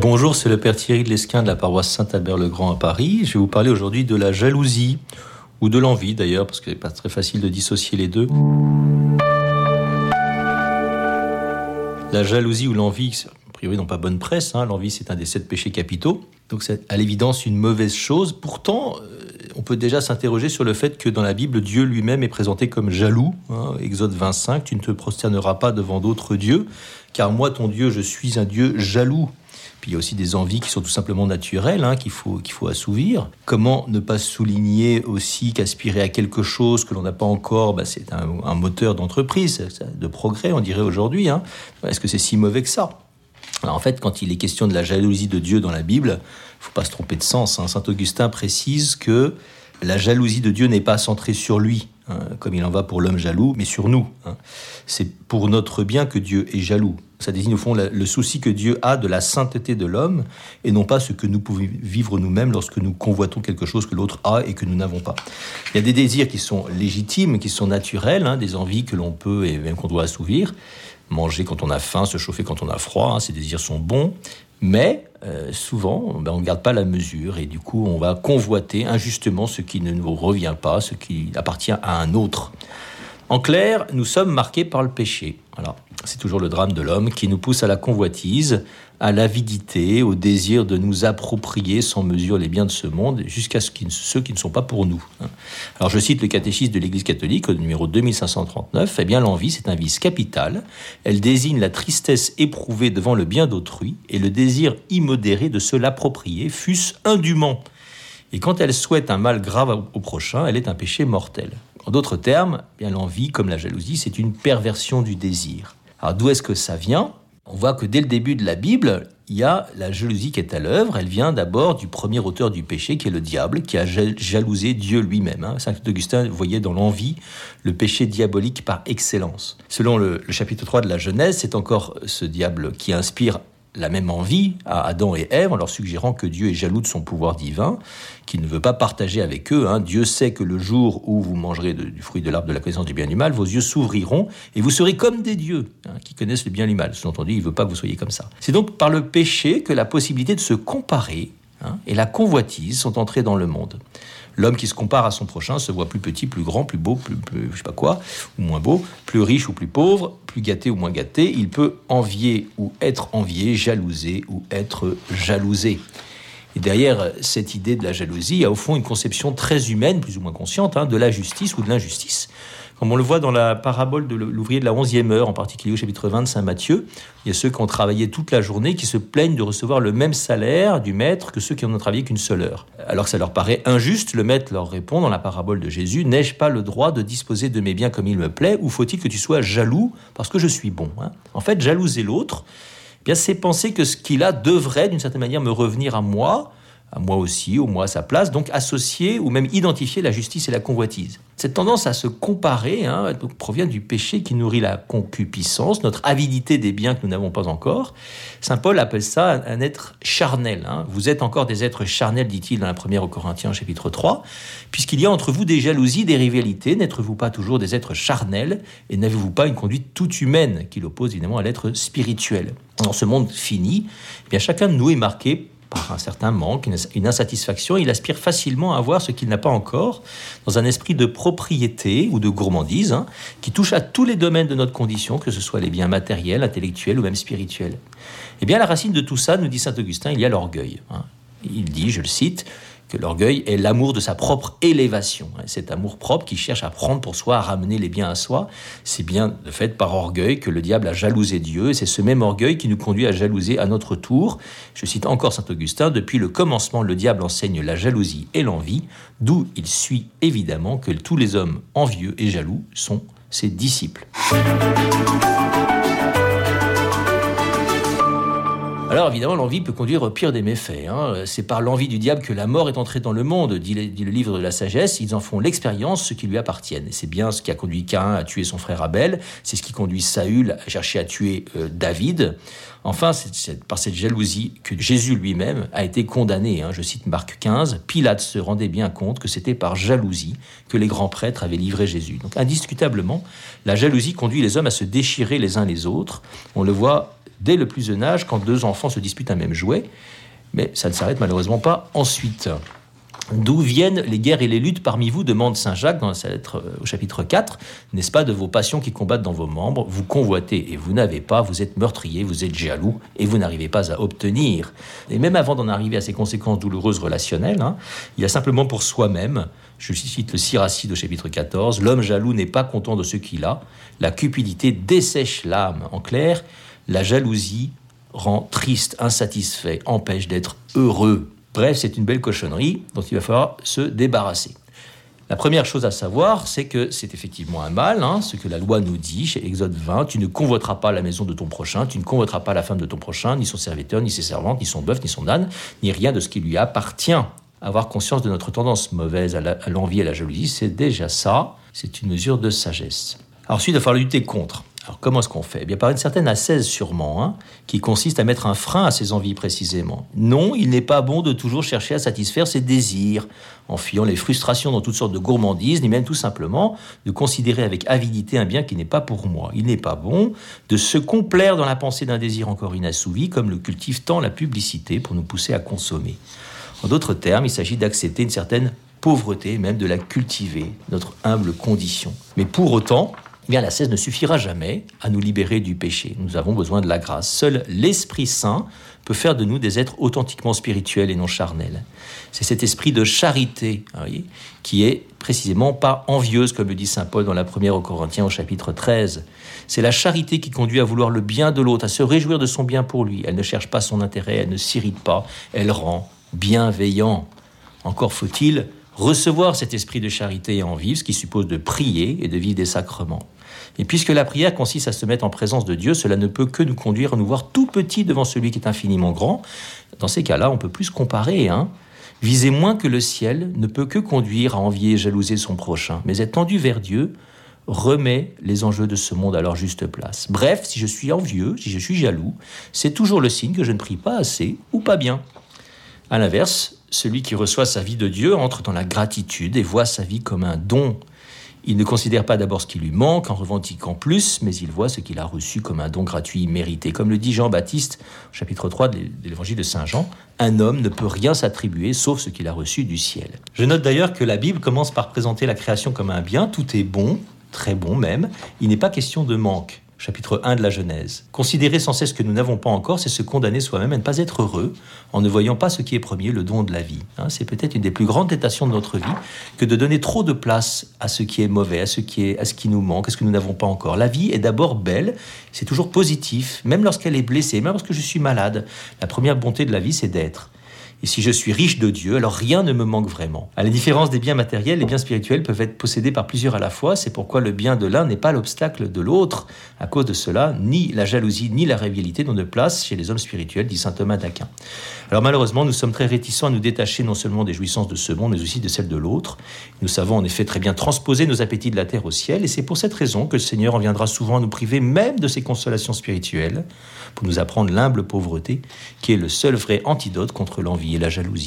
Bonjour, c'est le Père Thierry de l'Esquin de la paroisse Saint-Albert-le-Grand à Paris. Je vais vous parler aujourd'hui de la jalousie, ou de l'envie d'ailleurs, parce que n'est pas très facile de dissocier les deux. La jalousie ou l'envie, a priori, n'ont pas bonne presse. Hein. L'envie, c'est un des sept péchés capitaux. Donc c'est à l'évidence une mauvaise chose. Pourtant, euh, on peut déjà s'interroger sur le fait que dans la Bible, Dieu lui-même est présenté comme jaloux. Hein. Exode 25, tu ne te prosterneras pas devant d'autres dieux, car moi, ton Dieu, je suis un Dieu jaloux. Puis il y a aussi des envies qui sont tout simplement naturelles, hein, qu'il faut, faut assouvir. Comment ne pas souligner aussi qu'aspirer à quelque chose que l'on n'a pas encore, bah, c'est un, moteur d'entreprise, de progrès, on dirait aujourd'hui. Hein. Est-ce que c'est si mauvais que ça? Alors en fait, quand il est question de la jalousie de Dieu dans la Bible, faut pas se tromper de sens. Hein. Saint Augustin précise que la jalousie de Dieu n'est pas centrée sur lui, Hein, comme il en va pour l'homme jaloux, mais sur nous. Hein. C'est pour notre bien que Dieu est jaloux. Ça désigne au fond le souci que Dieu a de la sainteté de l'homme et non pas ce que nous pouvons vivre nous-mêmes lorsque nous convoitons quelque chose que l'autre a et que nous n'avons pas. Il y a des désirs qui sont légitimes, qui sont naturels, hein, des envies que l'on peut et même qu'on doit assouvir. Manger quand on a faim, se chauffer quand on a froid, ces désirs sont bons, mais euh, souvent, ben, on ne garde pas la mesure et du coup, on va convoiter injustement ce qui ne nous revient pas, ce qui appartient à un autre. En clair, nous sommes marqués par le péché. C'est toujours le drame de l'homme qui nous pousse à la convoitise, à l'avidité, au désir de nous approprier sans mesure les biens de ce monde, jusqu'à ce ceux qui ne sont pas pour nous. Hein. Alors je cite le catéchisme de l'Église catholique au numéro 2539, eh bien l'envie c'est un vice capital, elle désigne la tristesse éprouvée devant le bien d'autrui et le désir immodéré de se l'approprier, fût-ce indûment. Et quand elle souhaite un mal grave au prochain, elle est un péché mortel. En d'autres termes, eh bien l'envie, comme la jalousie, c'est une perversion du désir. Alors d'où est-ce que ça vient? On voit que dès le début de la Bible, il y a la jalousie qui est à l'œuvre. Elle vient d'abord du premier auteur du péché, qui est le diable, qui a jalousé Dieu lui-même. Hein. Saint Augustin voyait dans l'envie le péché diabolique par excellence. Selon le, le chapitre 3 de la Genèse, c'est encore ce diable qui inspire la même envie à Adam et Ève en leur suggérant que Dieu est jaloux de son pouvoir divin, qu'il ne veut pas partager avec eux. Hein. Dieu sait que le jour où vous mangerez du fruit de l'arbre de la connaissance du bien et du mal, vos yeux s'ouvriront et vous serez comme des dieux hein, qui connaissent le bien et le mal. Sous-entendu, il ne veut pas que vous soyez comme ça. C'est donc par le péché que la possibilité de se comparer hein, et la convoitise sont entrées dans le monde. L'homme qui se compare à son prochain se voit plus petit, plus grand, plus beau, plus, je sais pas quoi, ou moins beau, plus riche ou plus pauvre, plus gâté ou moins gâté. Il peut envier ou être envié, jalouser ou être jalousé. Et derrière cette idée de la jalousie, il y a au fond une conception très humaine, plus ou moins consciente, hein, de la justice ou de l'injustice. Comme on le voit dans la parabole de l'ouvrier de la 11e heure, en particulier au chapitre 20 de Saint Matthieu, il y a ceux qui ont travaillé toute la journée qui se plaignent de recevoir le même salaire du maître que ceux qui n'ont travaillé qu'une seule heure. Alors que ça leur paraît injuste, le maître leur répond dans la parabole de Jésus N'ai-je pas le droit de disposer de mes biens comme il me plaît ou faut-il que tu sois jaloux parce que je suis bon hein? En fait, jalouser l'autre, eh bien c'est penser que ce qu'il a devrait d'une certaine manière me revenir à moi à moi aussi, au moi à sa place, donc associer ou même identifier la justice et la convoitise. Cette tendance à se comparer hein, provient du péché qui nourrit la concupiscence, notre avidité des biens que nous n'avons pas encore. Saint Paul appelle ça un être charnel. Hein. Vous êtes encore des êtres charnels, dit-il dans la première aux Corinthiens chapitre 3, puisqu'il y a entre vous des jalousies, des rivalités, n'êtes-vous pas toujours des êtres charnels et n'avez-vous pas une conduite toute humaine qui l'oppose évidemment à l'être spirituel? Dans ce monde fini, eh bien chacun de nous est marqué par un certain manque, une insatisfaction, il aspire facilement à avoir ce qu'il n'a pas encore, dans un esprit de propriété ou de gourmandise, hein, qui touche à tous les domaines de notre condition, que ce soit les biens matériels, intellectuels ou même spirituels. Eh bien, la racine de tout ça, nous dit saint Augustin, il y a l'orgueil. Hein. Il dit, je le cite, que l'orgueil est l'amour de sa propre élévation. Cet amour propre qui cherche à prendre pour soi, à ramener les biens à soi, c'est bien de fait par orgueil que le diable a jalousé Dieu, et c'est ce même orgueil qui nous conduit à jalouser à notre tour. Je cite encore saint Augustin, depuis le commencement, le diable enseigne la jalousie et l'envie, d'où il suit évidemment que tous les hommes envieux et jaloux sont ses disciples. Alors évidemment, l'envie peut conduire au pire des méfaits. Hein. C'est par l'envie du diable que la mort est entrée dans le monde, dit le, livre de la sagesse. Ils en font l'expérience, ce qui lui appartiennent. C'est bien ce qui a conduit Cain à tuer son frère Abel. C'est ce qui conduit Saül à chercher à tuer euh, David. Enfin, c'est par cette jalousie que Jésus lui-même a été condamné. Hein. Je cite Marc 15. Pilate se rendait bien compte que c'était par jalousie que les grands prêtres avaient livré Jésus. Donc indiscutablement, la jalousie conduit les hommes à se déchirer les uns les autres. On le voit dès le plus jeune âge quand deux enfants se disputent un même jouet, mais ça ne s'arrête malheureusement pas ensuite. D'où viennent les guerres et les luttes parmi vous demande Saint Jacques dans sa lettre euh, au chapitre 4. N'est-ce pas de vos passions qui combattent dans vos membres? Vous convoitez et vous n'avez pas, vous êtes meurtrier, vous êtes jaloux et vous n'arrivez pas à obtenir. Et même avant d'en arriver à ces conséquences douloureuses relationnelles, hein, il y a simplement pour soi-même, je cite le Siracide au chapitre 14, l'homme jaloux n'est pas content de ce qu'il a, la cupidité dessèche l'âme. En clair, la jalousie rend triste, insatisfait, empêche d'être heureux. Bref, c'est une belle cochonnerie dont il va falloir se débarrasser. La première chose à savoir, c'est que c'est effectivement un mal, hein, ce que la loi nous dit chez Exode 20, tu ne convoiteras pas la maison de ton prochain, tu ne convoiteras pas la femme de ton prochain, ni son serviteur, ni ses servantes, ni son bœuf, ni son âne, ni rien de ce qui lui appartient. Avoir conscience de notre tendance mauvaise à l'envie et à la jalousie, c'est déjà ça, c'est une mesure de sagesse. ensuite, il va falloir lutter contre. Alors comment est-ce qu'on fait? Eh bien Par une certaine ascèse sûrement, hein, qui consiste à mettre un frein à ses envies précisément. Non, il n'est pas bon de toujours chercher à satisfaire ses désirs, en fuyant les frustrations dans toutes sortes de gourmandises, ni même tout simplement de considérer avec avidité un bien qui n'est pas pour moi. Il n'est pas bon de se complaire dans la pensée d'un désir encore inassouvi, comme le cultive tant la publicité pour nous pousser à consommer. En d'autres termes, il s'agit d'accepter une certaine pauvreté, même de la cultiver, notre humble condition. Mais pour autant, bien la cesse ne suffira jamais à nous libérer du péché. Nous avons besoin de la grâce. Seul l'Esprit Saint peut faire de nous des êtres authentiquement spirituels et non charnels. C'est cet esprit de charité hein, qui est précisément pas envieuse, comme le dit Saint Paul dans la première aux Corinthiens au chapitre 13. C'est la charité qui conduit à vouloir le bien de l'autre, à se réjouir de son bien pour lui. Elle ne cherche pas son intérêt, elle ne s'irrite pas, elle rend bienveillant. Encore faut-il recevoir cet esprit de charité et en vivre, ce qui suppose de prier et de vivre des sacrements. Et puisque la prière consiste à se mettre en présence de Dieu, cela ne peut que nous conduire à nous voir tout petits devant celui qui est infiniment grand. Dans ces cas-là, on peut plus comparer. Hein Viser moins que le ciel ne peut que conduire à envier et jalouser son prochain. Mais être tendu vers Dieu remet les enjeux de ce monde à leur juste place. Bref, si je suis envieux, si je suis jaloux, c'est toujours le signe que je ne prie pas assez ou pas bien. À l'inverse, celui qui reçoit sa vie de Dieu entre dans la gratitude et voit sa vie comme un don il ne considère pas d'abord ce qui lui manque en revendiquant plus, mais il voit ce qu'il a reçu comme un don gratuit mérité. Comme le dit Jean-Baptiste, chapitre 3 de l'évangile de Saint Jean, un homme ne peut rien s'attribuer sauf ce qu'il a reçu du ciel. Je note d'ailleurs que la Bible commence par présenter la création comme un bien, tout est bon, très bon même, il n'est pas question de manque chapitre 1 de la Genèse. Considérer sans cesse que nous n'avons pas encore, c'est se condamner soi-même à ne pas être heureux en ne voyant pas ce qui est premier, le don de la vie. Hein, c'est peut-être une des plus grandes tentations de notre vie que de donner trop de place à ce qui est mauvais, à ce qui, est, à ce qui nous manque, à ce que nous n'avons pas encore. La vie est d'abord belle, c'est toujours positif, même lorsqu'elle est blessée, même lorsque je suis malade. La première bonté de la vie, c'est d'être. Et si je suis riche de Dieu, alors rien ne me manque vraiment. À la différence des biens matériels, les biens spirituels peuvent être possédés par plusieurs à la fois. C'est pourquoi le bien de l'un n'est pas l'obstacle de l'autre. À cause de cela, ni la jalousie ni la rivalité n'ont de place chez les hommes spirituels, dit saint Thomas d'Aquin. Alors malheureusement, nous sommes très réticents à nous détacher non seulement des jouissances de ce monde, mais aussi de celles de l'autre. Nous savons en effet très bien transposer nos appétits de la terre au ciel, et c'est pour cette raison que le Seigneur en viendra souvent à nous priver même de ses consolations spirituelles, pour nous apprendre l'humble pauvreté, qui est le seul vrai antidote contre l'envie et la jalousie.